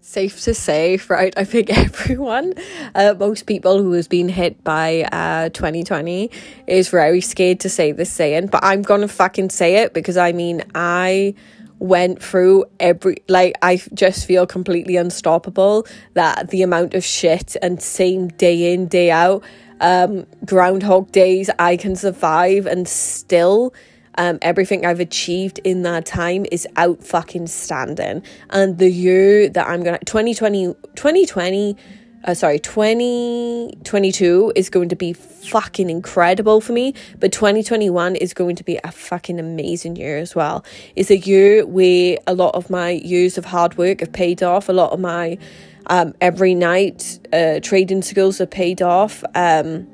safe to say, right? I think everyone, uh, most people who has been hit by uh, 2020 is very scared to say this saying, but I'm gonna fucking say it because I mean, I went through every like I just feel completely unstoppable that the amount of shit and same day in day out um groundhog days I can survive and still um, everything I've achieved in that time is out fucking standing. And the year that I'm gonna 2020 2020 uh, sorry 2022 is going to be fucking incredible for me but 2021 is going to be a fucking amazing year as well. It's a year where a lot of my years of hard work have paid off. A lot of my um, every night uh, trading skills have paid off. Um,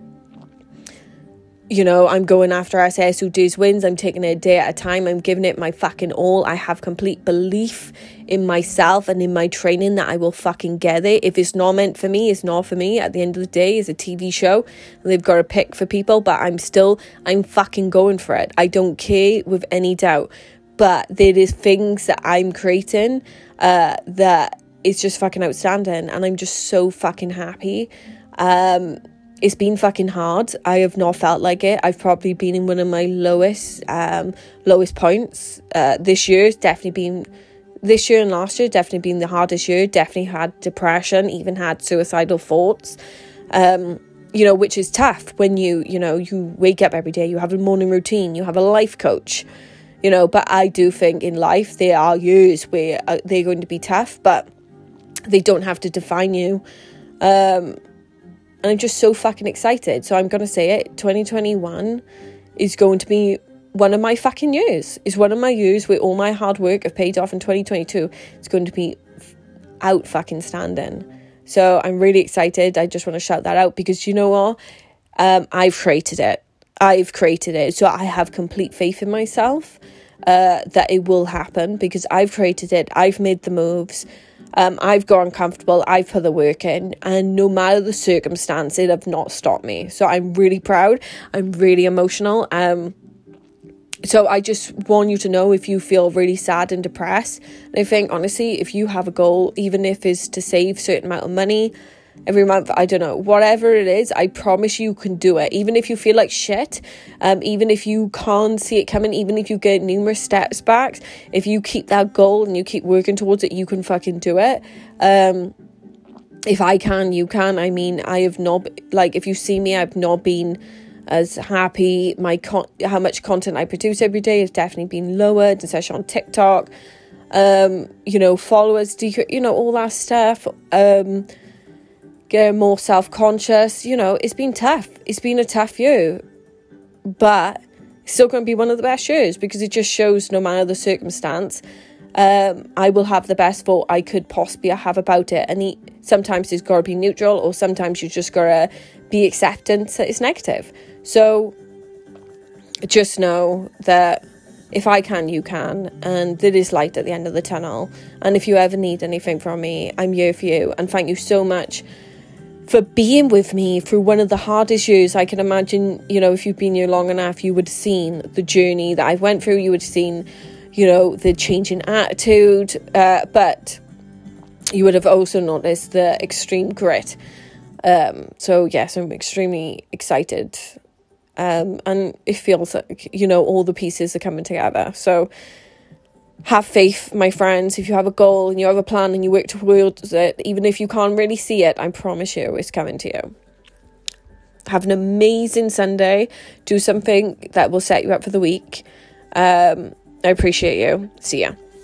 you know, I'm going after SAS Who Dares Wins. I'm taking it a day at a time. I'm giving it my fucking all. I have complete belief in myself and in my training that I will fucking get it. If it's not meant for me, it's not for me. At the end of the day, it's a TV show they've got to pick for people, but I'm still, I'm fucking going for it. I don't care with any doubt. But there is things that I'm creating uh, that is just fucking outstanding. And I'm just so fucking happy. Um, it's been fucking hard. I have not felt like it. I've probably been in one of my lowest um lowest points. Uh this year it's definitely been this year and last year definitely been the hardest year. Definitely had depression, even had suicidal thoughts. Um you know, which is tough when you, you know, you wake up every day, you have a morning routine, you have a life coach, you know, but I do think in life there are years where uh, they're going to be tough, but they don't have to define you. Um and I'm just so fucking excited. So I'm going to say it 2021 is going to be one of my fucking years. Is one of my years where all my hard work have paid off in 2022. It's going to be out fucking standing. So I'm really excited. I just want to shout that out because you know what? Um, I've created it. I've created it. So I have complete faith in myself uh, that it will happen because I've created it. I've made the moves. Um, I've gone comfortable, I've put the work in, and no matter the circumstance, it have not stopped me. So I'm really proud. I'm really emotional. Um, so I just want you to know if you feel really sad and depressed. And I think honestly, if you have a goal, even if it's to save certain amount of money, every month. I don't know, whatever it is, I promise you can do it. Even if you feel like shit, um, even if you can't see it coming, even if you get numerous steps back, if you keep that goal and you keep working towards it, you can fucking do it. Um, if I can, you can. I mean, I have not, like, if you see me, I've not been as happy. My con- how much content I produce every day has definitely been lowered, especially on TikTok. Um, you know, followers, you know, all that stuff. Um, get more self conscious. You know, it's been tough. It's been a tough year, but it's still going to be one of the best years because it just shows no matter the circumstance, um, I will have the best thought I could possibly have about it. And he, sometimes it's got to be neutral, or sometimes you just got to be acceptant that it's negative. So just know that if I can, you can, and there is light at the end of the tunnel. And if you ever need anything from me, I'm here for you. And thank you so much for being with me through one of the hardest years I can imagine. You know, if you've been here long enough, you would have seen the journey that I went through. You would have seen, you know, the change in attitude, uh, but you would have also noticed the extreme grit. Um, so yes, I'm extremely excited, um, and it feels like you know all the pieces are coming together. So have faith, my friends. If you have a goal and you have a plan and you work towards it, even if you can't really see it, I promise you it's coming to you. Have an amazing Sunday. Do something that will set you up for the week. Um, I appreciate you. See ya.